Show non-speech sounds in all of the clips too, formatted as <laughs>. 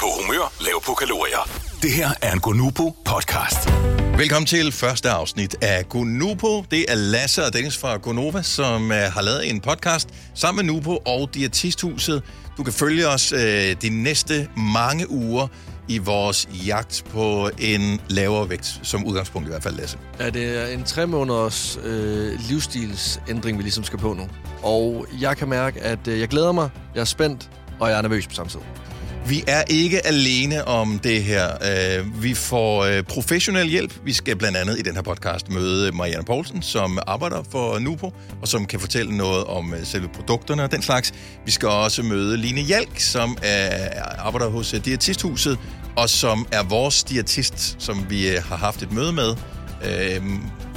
på humør, lav på kalorier. Det her er en Gonubо podcast. Velkommen til første afsnit af Gonupo. Det er Lasse og Dennis fra Gonova, som uh, har lavet en podcast sammen med Nupo og Diætisthuset. Du kan følge os uh, de næste mange uger i vores jagt på en lavere vægt, som udgangspunkt i hvert fald, Lasse. Ja, det er en tre måneders øh, livsstilsændring, vi ligesom skal på nu. Og jeg kan mærke, at øh, jeg glæder mig, jeg er spændt, og jeg er nervøs på samme tid. Vi er ikke alene om det her. Øh, vi får øh, professionel hjælp. Vi skal blandt andet i den her podcast møde Marianne Poulsen, som arbejder for Nupo, og som kan fortælle noget om øh, selve produkterne og den slags. Vi skal også møde Line Hjalk, som er, arbejder hos Diætisthuset, og som er vores diætist, som vi har haft et møde med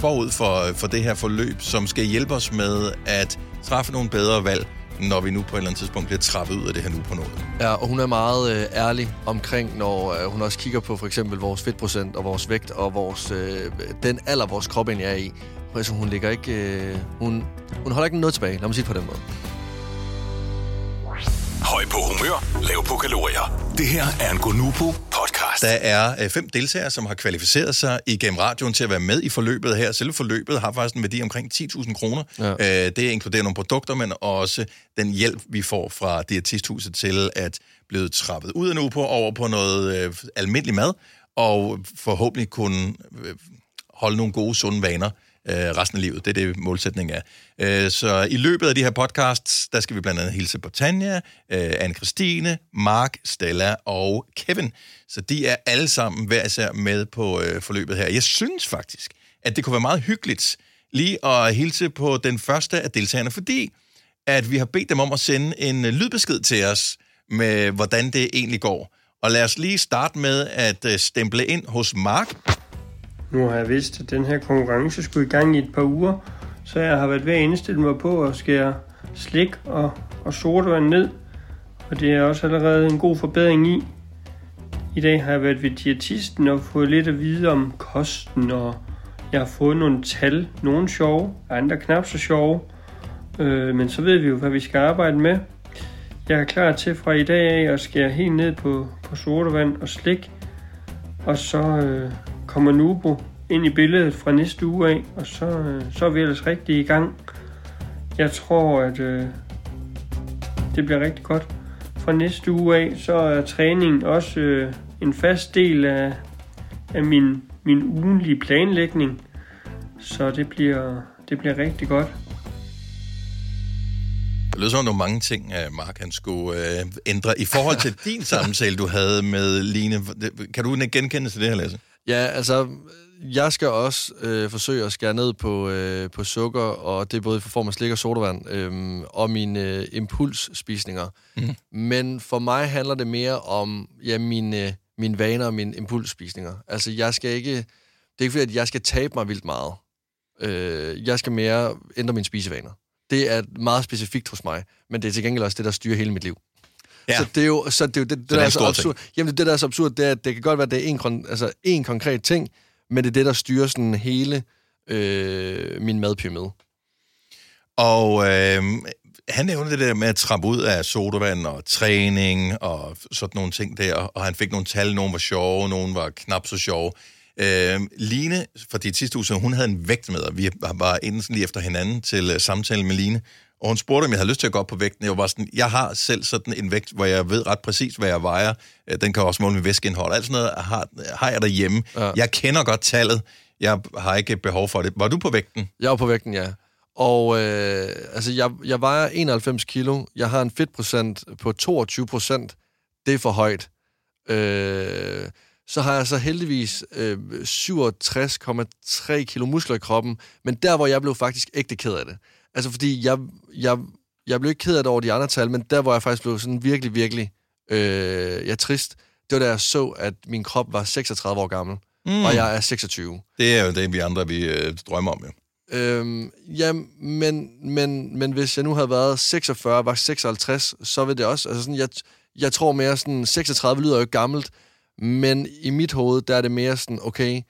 forud for, for det her forløb, som skal hjælpe os med at træffe nogle bedre valg, når vi nu på et eller andet tidspunkt bliver trappet ud af det her nu på noget. Ja, og hun er meget øh, ærlig omkring, når øh, hun også kigger på for eksempel vores fedtprocent og vores vægt og vores, øh, den alder, vores krop egentlig er i. Altså, hun ligger ikke... Øh, hun, hun holder ikke noget tilbage, lad mig sige det på den måde. Høj på humør, lav på kalorier. Det her er en Gonubо podcast. Der er øh, fem deltagere, som har kvalificeret sig igennem radioen til at være med i forløbet her. Selve forløbet har faktisk en værdi omkring 10.000 kroner. Ja. Øh, det inkluderer nogle produkter, men også den hjælp, vi får fra Diætisthuset til at blive trappet ud af nu på over på noget øh, almindelig mad, og forhåbentlig kunne øh, holde nogle gode, sunde vaner øh, resten af livet. Det er det, målsætningen er. Øh, så i løbet af de her podcasts, der skal vi blandt andet hilse på Tanja, øh, Anne-Christine, Mark, Stella og Kevin. Så de er alle sammen hver især med på øh, forløbet her. Jeg synes faktisk, at det kunne være meget hyggeligt lige at hilse på den første af deltagerne, fordi at vi har bedt dem om at sende en øh, lydbesked til os med, hvordan det egentlig går. Og lad os lige starte med at øh, stemple ind hos Mark. Nu har jeg vidst, at den her konkurrence skulle i gang i et par uger, så jeg har været ved at indstille mig på at skære slik og, og sodavand ned. Og det er også allerede en god forbedring i. I dag har jeg været ved diætisten og fået lidt at vide om kosten, og jeg har fået nogle tal, nogle sjove, andre knap så sjove. Øh, men så ved vi jo, hvad vi skal arbejde med. Jeg er klar til fra i dag af at skære helt ned på, på sodavand og slik. Og så øh, kommer Nubo ind i billedet fra næste uge af, og så, øh, så er vi ellers rigtig i gang. Jeg tror, at øh, det bliver rigtig godt. Fra næste uge af, så er træningen også øh, en fast del af, af min, min ugenlige planlægning. Så det bliver, det bliver rigtig godt. Det lyder som om, der mange ting, at Mark han skulle øh, ændre. I forhold til <laughs> din samtale, du havde med Line, kan du genkende til det her, Lasse? Ja, altså, jeg skal også øh, forsøge at skære ned på, øh, på sukker, og det er både i form af slik og sodavand, øh, og mine øh, impulsspisninger. Mm. Men for mig handler det mere om ja, mine, mine vaner og mine impulsspisninger. Altså, jeg skal ikke... Det er ikke fordi, at jeg skal tabe mig vildt meget. Øh, jeg skal mere ændre mine spisevaner. Det er meget specifikt hos mig, men det er til gengæld også det, der styrer hele mit liv. Ja. Så det er jo, så det, er jo det, det, er der en er så absurd. Jamen, det der er så absurd, det er, at det kan godt være, at det er en, kon- altså, en konkret ting, men det er det, der styrer sådan hele øh, min madpyramide. Og øh, han nævnte det der med at trappe ud af sodavand og træning og sådan nogle ting der, og han fik nogle tal, nogle var sjove, nogle var knap så sjove. Øh, Line fra de sidste uge, hun havde en vægt med, og vi var inde sådan lige efter hinanden til uh, samtale med Line, og hun spurgte, om jeg havde lyst til at gå op på vægten. Jeg var sådan, jeg har selv sådan en vægt, hvor jeg ved ret præcis, hvad jeg vejer. Øh, Den kan også måle mit væskeindhold. Alt sådan noget har, har jeg derhjemme. Ja. Jeg kender godt tallet. Jeg har ikke behov for det. Var du på vægten? Jeg er på vægten, ja. Og øh, altså, jeg, jeg vejer 91 kilo. Jeg har en fedtprocent på 22 procent. Det er for højt. Øh, så har jeg så heldigvis øh, 67,3 kilo muskler i kroppen. Men der, hvor jeg blev faktisk ægte ked af det. Altså, fordi jeg, jeg, jeg blev ikke ked af det over de andre tal, men der, hvor jeg faktisk blev sådan virkelig, virkelig øh, jeg trist, det var da jeg så, at min krop var 36 år gammel, mm. og jeg er 26. Det er jo det, vi andre vi øh, drømmer om, jo. Øhm, ja, men, men, men hvis jeg nu havde været 46, var 56, så vil det også... Altså sådan, jeg, jeg tror mere sådan, 36 lyder jo ikke gammelt, men i mit hoved, der er det mere sådan, okay,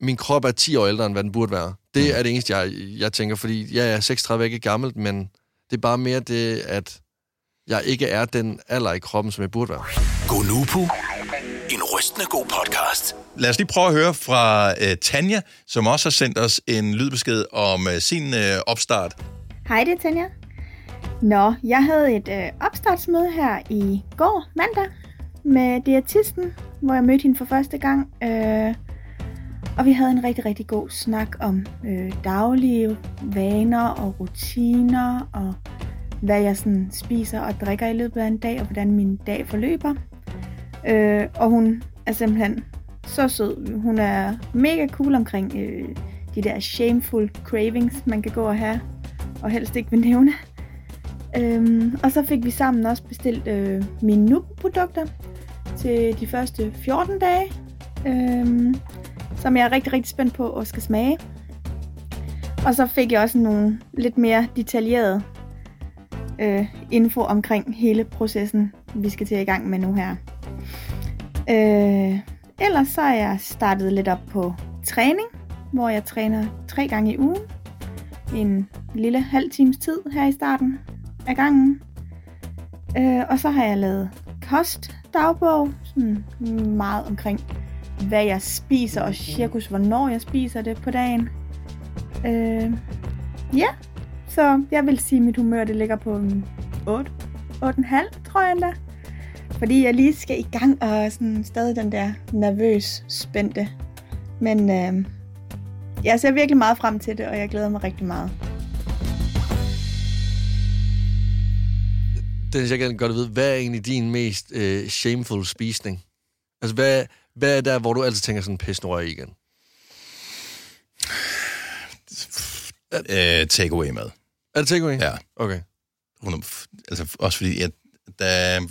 min krop er 10 år ældre, end hvad den burde være. Det Mm. er det eneste, jeg, jeg tænker, fordi ja, jeg er 36 er ikke gammelt, men det er bare mere det, at jeg ikke er den alder i kroppen, som jeg burde være. Gonoko. En rystende god podcast. Lad os lige prøve at høre fra øh, Tanja, som også har sendt os en lydbesked om øh, sin øh, opstart. Hej, det er Tanja. Nå, jeg havde et øh, opstartsmøde her i går, mandag, med diætisten, hvor jeg mødte hende for første gang. Øh, og vi havde en rigtig, rigtig god snak om øh, daglige vaner og rutiner, og hvad jeg sådan spiser og drikker i løbet af en dag, og hvordan min dag forløber. Øh, og hun er simpelthen så sød. Hun er mega cool omkring øh, de der shameful cravings, man kan gå og have, og helst ikke vil nævne. Øhm, og så fik vi sammen også bestilt øh, mine NUB-produkter til de første 14 dage, øhm, som jeg er rigtig, rigtig spændt på at skal smage. Og så fik jeg også nogle lidt mere detaljerede øh, info omkring hele processen, vi skal til i gang med nu her. Øh, ellers så er jeg startet lidt op på træning, hvor jeg træner tre gange i ugen. i En lille halv times tid her i starten af gangen. Øh, og så har jeg lavet kostdagbog, sådan meget omkring, hvad jeg spiser, og cirkus, hvornår jeg spiser det på dagen. Øh, ja, så jeg vil sige, at mit humør det ligger på en 8, 8,5, tror jeg endda. Fordi jeg lige skal i gang, og sådan stadig den der nervøs spændte. Men øh, jeg ser virkelig meget frem til det, og jeg glæder mig rigtig meget. Dennis, jeg gerne godt vide, hvad er egentlig din mest øh, shameful spisning? Altså, hvad, hvad er der, hvor du altid tænker sådan, pis, nu jeg igen? Øh, takeaway mad. Er det takeaway? Ja. Okay. 100, altså også fordi, at der,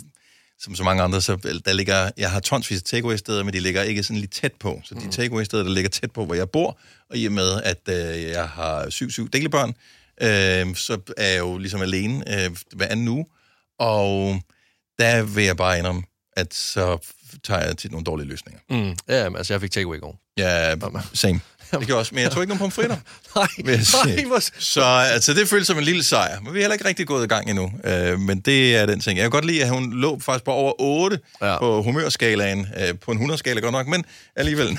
som så mange andre, så der ligger, jeg har tonsvis af takeaway-steder, men de ligger ikke sådan lige tæt på. Så de takeaway-steder, der ligger tæt på, hvor jeg bor, og i og med, at øh, jeg har syv-syv delebørn, øh, så er jeg jo ligesom alene øh, hver anden uge, og der vil jeg bare indrømme, at så tager jeg til nogle dårlige løsninger. Mm. Ja, men, altså, jeg fik takeaway i går. Ja, same. Det jeg også, men jeg tog ikke nogen pomfritter. <laughs> Nej, nej, hvor... Så altså, det føles som en lille sejr, men vi er heller ikke rigtig gået i gang endnu. Øh, men det er den ting. Jeg kan godt lide, at hun lå faktisk på over 8 Ja. ja. på humørskalaen. Øh, på en 100-skala godt nok, men alligevel. <laughs>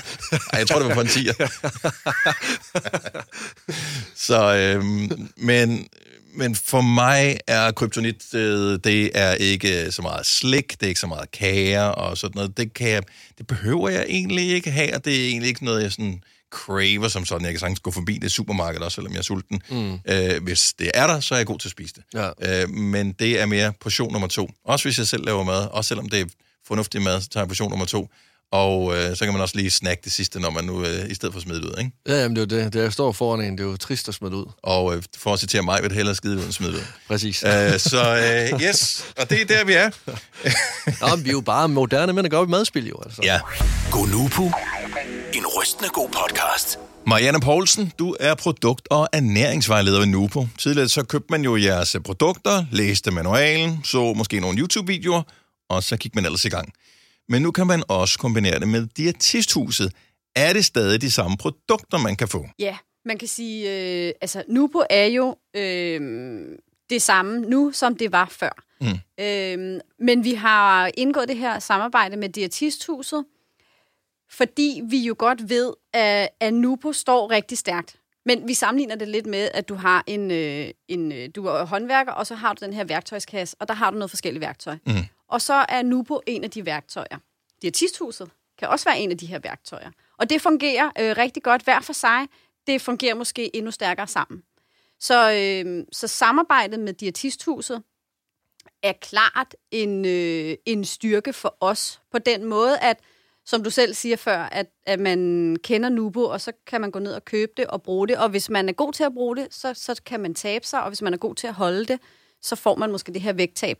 Ej, jeg tror, det var på en 10'er. <laughs> Så, øh, men, men for mig er kryptonit, øh, det er ikke så meget slik, det er ikke så meget kager og sådan noget. Det, kan jeg, det behøver jeg egentlig ikke have, og det er egentlig ikke noget, jeg sådan craver som sådan. Jeg kan sagtens gå forbi det supermarked også, selvom jeg er sulten. Mm. Øh, hvis det er der, så er jeg god til at spise det. Ja. Øh, men det er mere portion nummer to. Også hvis jeg selv laver mad, også selvom det er fornuftig mad, så tager jeg portion nummer to. Og øh, så kan man også lige snakke det sidste, når man nu øh, i stedet for smidt ud, ikke? Ja, jamen, det er jo det. Det jeg står foran en, det er jo trist at smide det ud. Og øh, for at citere mig, vil det hellere skide ud end smide ud. Præcis. øh, så øh, yes, og det er der, vi er. <laughs> Nå, men vi er jo bare moderne mænd, der går op i madspil, jo. Altså. Ja. Gonoko. En rystende god podcast. Marianne Poulsen, du er produkt- og ernæringsvejleder ved Nupo. Tidligere så købte man jo jeres produkter, læste manualen, så måske nogle YouTube-videoer, og så gik man ellers i gang. Men nu kan man også kombinere det med Diætisthuset. Er det stadig de samme produkter, man kan få? Ja, man kan sige, øh, altså Nupo er jo øh, det samme nu, som det var før. Mm. Øh, men vi har indgået det her samarbejde med Diætisthuset, fordi vi jo godt ved, at, at Nupo står rigtig stærkt. Men vi sammenligner det lidt med, at du har en, øh, en øh, du er håndværker, og så har du den her værktøjskasse, og der har du noget forskellige værktøj. Mm. Og så er Nupo en af de værktøjer. Diætisthuset kan også være en af de her værktøjer. Og det fungerer øh, rigtig godt hver for sig. Det fungerer måske endnu stærkere sammen. Så, øh, så samarbejdet med Diætisthuset er klart en, øh, en styrke for os på den måde, at som du selv siger før, at, at man kender Nubo, og så kan man gå ned og købe det og bruge det. Og hvis man er god til at bruge det, så, så kan man tabe sig, og hvis man er god til at holde det, så får man måske det her vægttab.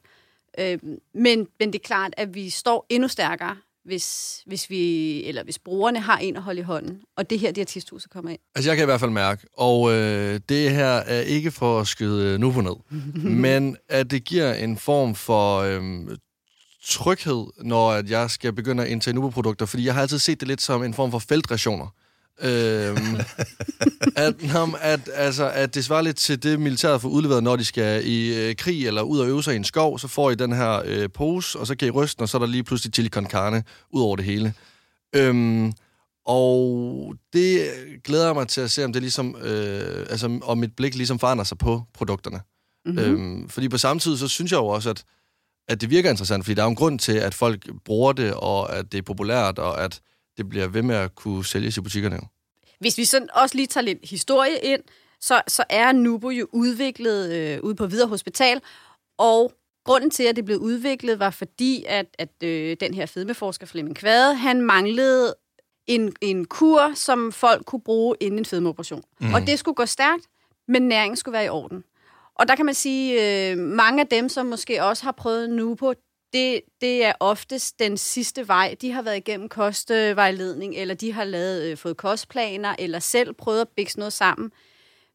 Øh, men, men det er klart, at vi står endnu stærkere, hvis, hvis, vi, eller hvis brugerne har en at holde i hånden. Og det her, det artisthuset kommer ind. Altså, jeg kan i hvert fald mærke, og øh, det her er ikke for at skyde øh, nu på ned, <laughs> men at det giver en form for øh, tryghed, når at jeg skal begynde at indtage Nubo-produkter, fordi jeg har altid set det lidt som en form for feltrationer. Øhm, at, nå, at, altså, at det svarer lidt til det, militæret får udleveret, når de skal i øh, krig eller ud og øve sig i en skov, så får I den her øh, pose, og så kan I ryste og så er der lige pludselig chili con carne ud over det hele. Øhm, og det glæder jeg mig til at se, om det ligesom, øh, altså, om mit blik ligesom forandrer sig på produkterne. Mm-hmm. Øhm, fordi på samme tid, så synes jeg jo også, at, at det virker interessant, fordi der er jo en grund til, at folk bruger det, og at det er populært, og at det bliver ved med at kunne sælges i butikkerne. Hvis vi sådan også lige tager lidt historie ind, så, så er Nubo jo udviklet øh, ude på Videre Hospital, og grunden til, at det blev udviklet, var fordi, at, at øh, den her fedmeforsker Flemming Kvade, han manglede en, en kur, som folk kunne bruge inden en fedmeoperation. Mm. Og det skulle gå stærkt, men næringen skulle være i orden. Og der kan man sige, øh, mange af dem, som måske også har prøvet Nubo, det, det er oftest den sidste vej. De har været igennem kostvejledning, eller de har lavet, øh, fået kostplaner, eller selv prøvet at bikse noget sammen.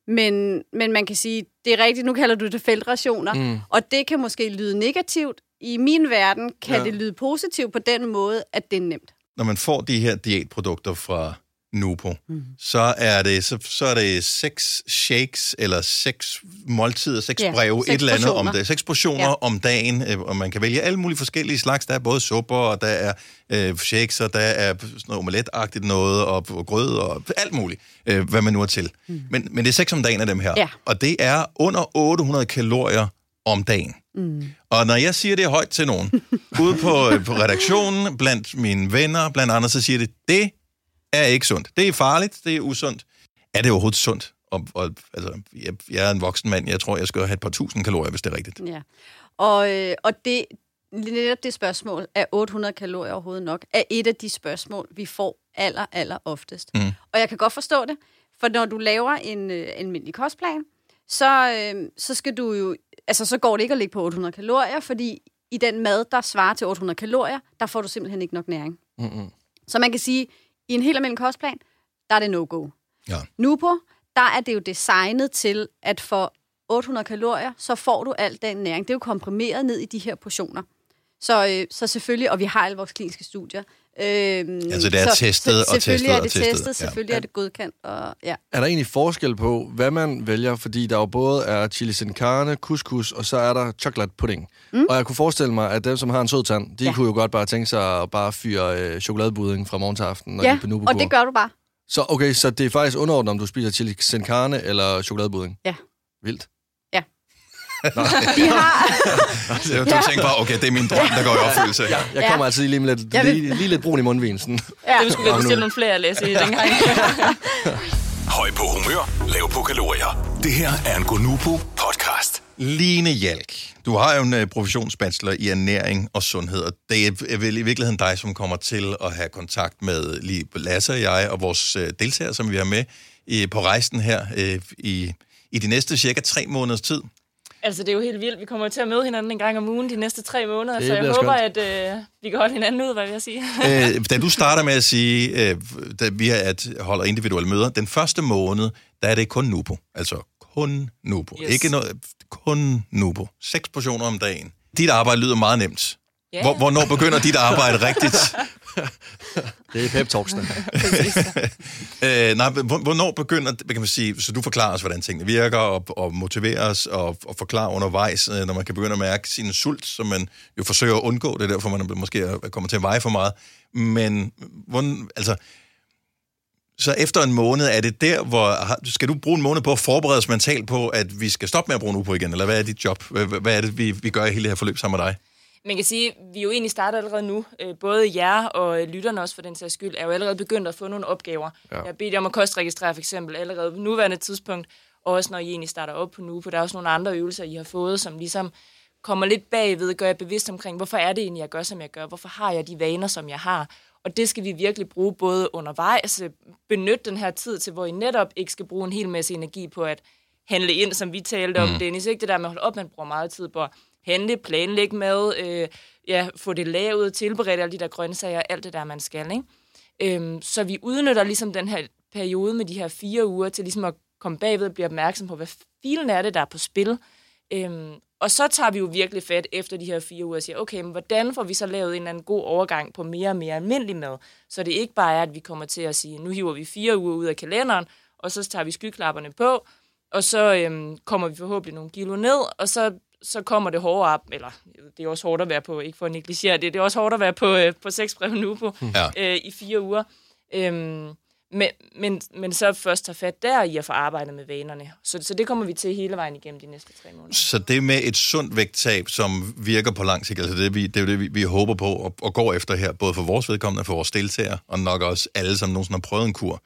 Men, men man kan sige, det er rigtigt, nu kalder du det feltrationer, mm. og det kan måske lyde negativt. I min verden kan ja. det lyde positivt på den måde, at det er nemt. Når man får de her diætprodukter fra Nupo, mm. så, er det, så, så er det seks shakes, eller seks måltider, seks Ja, breve, seks et eller andet om det. Seks portioner Ja. ja. om dagen, øh, og man kan vælge alle mulige forskellige slags. Der er både supper, og der er øh, shakes, og der er sådan noget omeletagtigt noget, og, og grød, og alt muligt, øh, hvad man nu er til. Mm. Men, men det er seks om dagen af dem her. Ja. Og det er under 800 kalorier om dagen. Mm. Og når jeg siger det højt til nogen, <laughs> ude på, øh, på redaktionen, blandt mine venner, blandt andre, så siger det, det er ikke sundt. Det er farligt, det er usundt. Er det overhovedet sundt? Og, og, altså, jeg, jeg er en voksen mand, jeg tror, jeg skal have et par tusind kalorier, hvis det er rigtigt. Ja. Og, øh, og det, netop det spørgsmål, er 800 kalorier overhovedet nok, er et af de spørgsmål, vi får aller, aller oftest. Mm. Og jeg kan godt forstå det, for når du laver en øh, almindelig kostplan, så, øh, så skal du jo, altså så går det ikke at ligge på 800 kalorier, fordi i den mad, der svarer til 800 kalorier, der får du simpelthen ikke nok næring. Mm-mm. Så man kan sige, i en helt almindelig kostplan, der er det no-go. Ja. Nu på, der er det jo designet til, at for 800 kalorier, så får du al den næring. Det er jo komprimeret ned i de her portioner. Så, øh, så selvfølgelig, og vi har alle vores kliniske studier. Øhm, Altså, det er testet og selvfølgelig testet er og det testet, testet, ja. selvfølgelig er det godkendt. Og, ja. Er der egentlig forskel på, hvad man vælger? Fordi der jo både er chili sin carne, couscous, og så er der chocolate pudding. Mm. Og jeg kunne forestille mig, at dem, som har en sød tand, de Ja. ja. kunne jo godt bare tænke sig at bare fyre øh, chokoladebudding fra morgen til aften, når de ja, på nubo og det gør du bare. Så okay, så det er faktisk underordnet, om du spiser chili sin carne eller chokoladebudding? Ja. Vildt. <laughs> De har, <laughs> Så jeg ja. tænker bare, okay, det er min drøm, der går i opfyldelse. Ja. Jeg Ja. kommer altid lige med lidt, lige, lige lidt brun i mundvin. Sådan. ja, Det skulle vi bestille nogle flere at læse i dengang. <laughs> Høj på humør, lav på kalorier. Det her er en Gonubro podcast. Line Hjalk, du har jo en uh, professionsbachelor i ernæring og sundhed, og det er vel i virkeligheden dig, som kommer til at have kontakt med lige Lasse og jeg og vores uh, deltagere, som vi har med i, på rejsen her i, i de næste cirka tre måneders tid. Altså, det er jo helt vildt. Vi kommer til at møde hinanden en gang om ugen de næste tre måneder, Det så jeg håber, skønt. at øh, vi kan holde hinanden ud, hvad vil jeg sige. <laughs> øh, da du starter med at sige, øh, da vi at holder individuelle møder, den første måned, der er det kun Nubo. Altså kun Nubo. Yes. Ikke noget, kun Nubo. Seks portioner om dagen. Dit arbejde lyder meget nemt. Ja. Hvor, hvornår begynder dit arbejde rigtigt? Det er pep talksene. <laughs> <laughs> Øh, nej, hvor- hvornår begynder, kan man sige, så du forklarer os, hvordan tingene virker, og, og motiverer os, og, og forklarer undervejs, øh, når man kan begynde at mærke sin sult, som man jo forsøger at undgå, det er derfor, man måske er- kommer til at veje for meget. Men, hvordan, altså, så efter en måned, er det der, hvor, skal du bruge en måned på at forberede os mentalt på, at vi skal stoppe med at bruge nu på igen, eller hvad er dit job? Hvad, hvad er det, vi, vi gør i hele det her forløb sammen med dig? Man kan sige, vi er jo egentlig starter allerede nu. Øh, Både jer og lytterne også for den sags skyld, er jo allerede begyndt at få nogle opgaver. Ja. Jeg har bedt jer om at kostregistrere for eksempel allerede på nuværende tidspunkt, og også når I egentlig starter op på nu, for der er også nogle andre øvelser, I har fået, som ligesom kommer lidt bagved, gør jeg bevidst omkring, hvorfor er det egentlig, jeg gør, som jeg gør? Hvorfor har jeg de vaner, som jeg har? Og det skal vi virkelig bruge både undervejs, øh, benytte den her tid til, hvor I netop ikke skal bruge en hel masse energi på at handle ind, som vi talte om, Dennis. Ikke det der med at holde op, man bruger meget tid på at handle, planlægge mad, øh, ja, få det lavet, tilberede alle de der grøntsager, alt det der, man skal. Ikke? Øhm, så vi udnytter ligesom den her periode med de her fire uger til ligesom at komme bagved og blive opmærksom på, hvad filen er det, der er på spil. Øhm, og så tager vi jo virkelig fat efter de her fire uger og siger, okay, men hvordan får vi så lavet en eller anden god overgang på mere og mere almindelig mad? Så det ikke bare er, at vi kommer til at sige, nu hiver vi fire uger ud af kalenderen, og så tager vi skyklapperne på, og så øhm, kommer vi forhåbentlig nogle kilo ned, og så, så kommer det hårdere op, eller det er også hårdt at være på, ikke for at negligere det, det er også hårdt at være på, øh, på seks brev nu på, ja. øh, i fire uger. Øhm, men, men, men så først tage fat der i at få arbejdet med vanerne. Så, så det kommer vi til hele vejen igennem de næste tre måneder. Så det med et sundt vægttab, som virker på lang sigt, altså det, vi, det er jo det, vi, vi håber på og, og går efter her, både for vores vedkommende og for vores deltagere, og nok også alle, som nogensinde har prøvet en kur.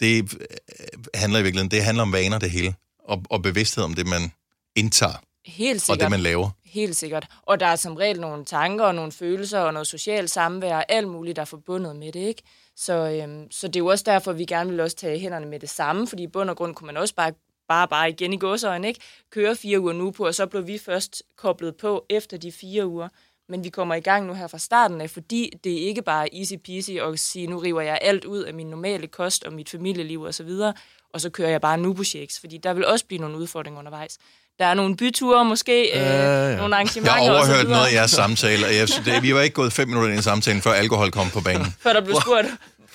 Det øh, handler i virkeligheden, det handler om vaner det hele, og, og bevidsthed om det, man indtager. Helt sikkert. Og det, man laver. Helt sikkert. Og der er som regel nogle tanker og nogle følelser og noget socialt samvær og alt muligt, der er forbundet med det, ikke? Så, øhm, så det er jo også derfor, vi gerne vil også tage hænderne med det samme, fordi i bund og grund kunne man også bare, bare, bare igen i gåsøjen, ikke? Køre fire uger nu på, og så blev vi først koblet på efter de fire uger. Men vi kommer i gang nu her fra starten af, fordi det er ikke bare easy peasy at sige, nu river jeg alt ud af min normale kost og mit familieliv og så videre, og så kører jeg bare nubu shakes, fordi der vil også blive nogle udfordringer undervejs. Der er nogle byture måske, øh, ja. nogle arrangementer Jeg har overhørt noget af jeres samtale, og jeg, det, vi var ikke gået fem minutter ind i samtalen, før alkohol kom på banen. før der blev spurgt,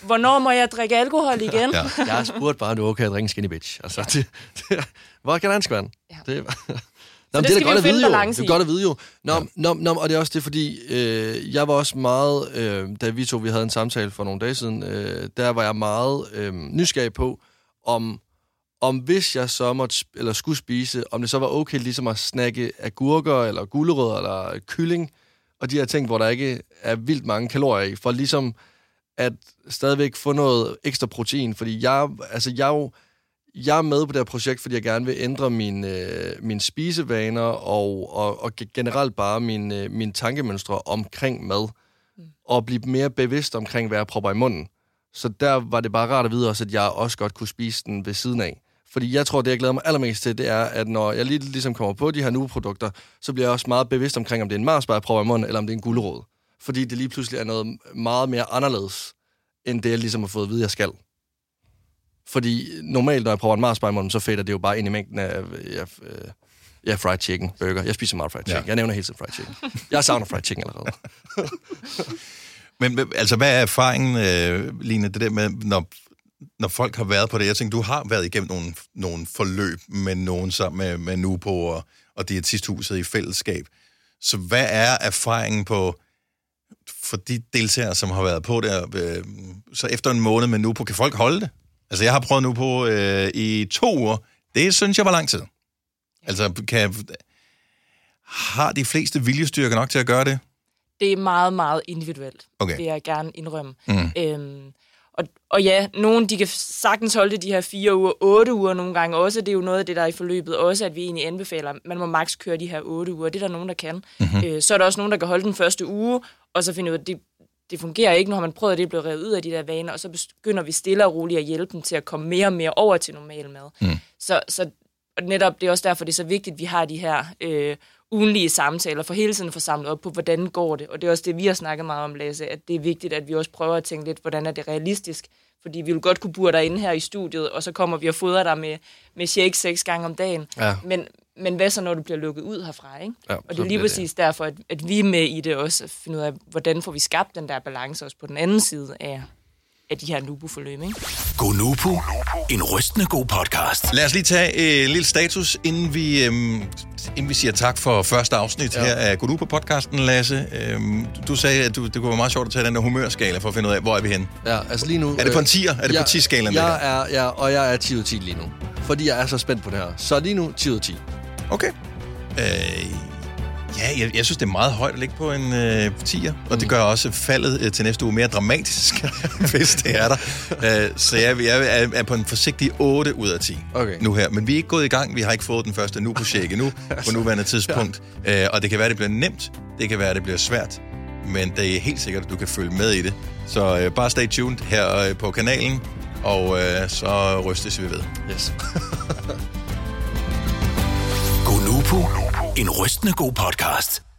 hvornår må jeg drikke alkohol igen? ja. Jeg har spurgt bare, du okay at drikke skinny bitch. Altså, det, det, hvor kan dansk være? Ja. Det, Nå, det, det, er godt at vide, jo. Det er godt at vide jo. Nå, ja. nå, nå, og det er også det, fordi øh, jeg var også meget, øh, da vi to vi havde en samtale for nogle dage siden, øh, der var jeg meget øh, nysgerrig på, om om hvis jeg så måtte, eller skulle spise, om det så var okay ligesom at snakke agurker, eller gulerødder, eller kylling, og de her ting, hvor der ikke er vildt mange kalorier i, for ligesom at stadigvæk få noget ekstra protein, fordi jeg, altså jeg, jo, jeg er med på det her projekt, fordi jeg gerne vil ændre mine, øh, mine spisevaner og, og, og generelt bare mine, øh, mine tankemønstre omkring mad, mm. og blive mere bevidst omkring, hvad jeg propper i munden. Så der var det bare rart at vide også, at jeg også godt kunne spise den ved siden af. Fordi jeg tror, det jeg glæder mig allermest til, det er, at når jeg lige ligesom kommer på de her nu-produkter, så bliver jeg også meget bevidst omkring, om det er en Marsbar, jeg prøver i munden, eller om det er en gulerod. Fordi det lige pludselig er noget meget mere anderledes, end det, jeg ligesom har fået at vide, jeg skal. Fordi normalt, når jeg prøver en Marsbar i munden, så fætter det jo bare ind i mængden af ja, øh, ja, fried chicken burger. Jeg spiser meget fried chicken. Ja. Jeg nævner helt tiden fried chicken. Jeg savner fried chicken allerede. <laughs> Men altså, hvad er erfaringen, øh, Line, det der med, når når folk har været på det, jeg tænker, du har været igennem nogle, nogle forløb med nogen sammen med, med Nupo og, og Diætisthuset i fællesskab. Så hvad er erfaringen på, for de deltagere, som har været på der, øh, så efter en måned med Nupo, kan folk holde det? Altså, jeg har prøvet Nupo øh, i to uger. Det synes jeg var lang tid. Altså, kan, har de fleste viljestyrker nok til at gøre det? Det er meget, meget individuelt, okay. vil jeg gerne indrømme. Mm. Øhm, og, og ja, nogen de kan sagtens holde det de her fire uger, otte uger nogle gange også. Det er jo noget af det, der er i forløbet også, at vi egentlig anbefaler, man må maks køre de her otte uger. Det er der nogen, der kan. Mm-hmm. Øh, så er der også nogen, der kan holde den første uge, og så finde ud af, at det, det fungerer ikke. Nu har man prøvet, at det bliver revet ud af de der vaner, og så begynder vi stille og roligt at hjælpe dem til at komme mere og mere over til normal mad. Mm. Så, så netop det er også derfor, det er så vigtigt, at vi har de her øh, ugenlige samtaler, for hele tiden at få samlet op på, hvordan går det. Og det er også det, vi har snakket meget om, Lasse, at det er vigtigt, at vi også prøver at tænke lidt, hvordan er det realistisk. Fordi vi vil godt kunne burde dig inde her i studiet, og så kommer vi og fodrer dig med, med shake seks gange om dagen. Ja. Men, men hvad så, når du bliver lukket ud herfra? Ikke? Ja, og det er lige præcis det. derfor, at, at vi er med i det også, at finde ud af, hvordan får vi skabt den der balance også på den anden side af, af de her Nubu-forløb. Ikke? Go Nubu, en rystende god podcast. Lad os lige tage et lille status, inden vi, øhm, inden vi siger tak for første afsnit ja. her af Go Nubu-podcasten, Lasse. Øhm, du sagde, at du, det kunne være meget sjovt at tage den der humørskala for at finde ud af, hvor er vi henne. Ja, altså lige nu... Er det på en 10'er? Er det jeg, på 10-skalaen? Jeg er, ja, og jeg er 10 ud af 10 lige nu. Fordi jeg er så spændt på det her. Så lige nu 10 ud af 10. Okay. Øh, Ja, jeg, jeg synes, det er meget højt at ligge på en øh, 10'er, og mm. det gør også faldet øh, til næste uge mere dramatisk, <laughs> hvis det er der. Øh, så jeg, jeg er, er på en forsigtig 8 ud af 10 okay. nu her. Men vi er ikke gået i gang, vi har ikke fået den første nu på shake nu, på <laughs> nuværende tidspunkt. ja. øh, og det kan være, det bliver nemt, det kan være, det bliver svært, men det er helt sikkert, at du kan følge med i det. Så øh, bare stay tuned her øh, på kanalen, og øh, så rystes vi ved. Yes. <laughs> Go en rystende god podcast.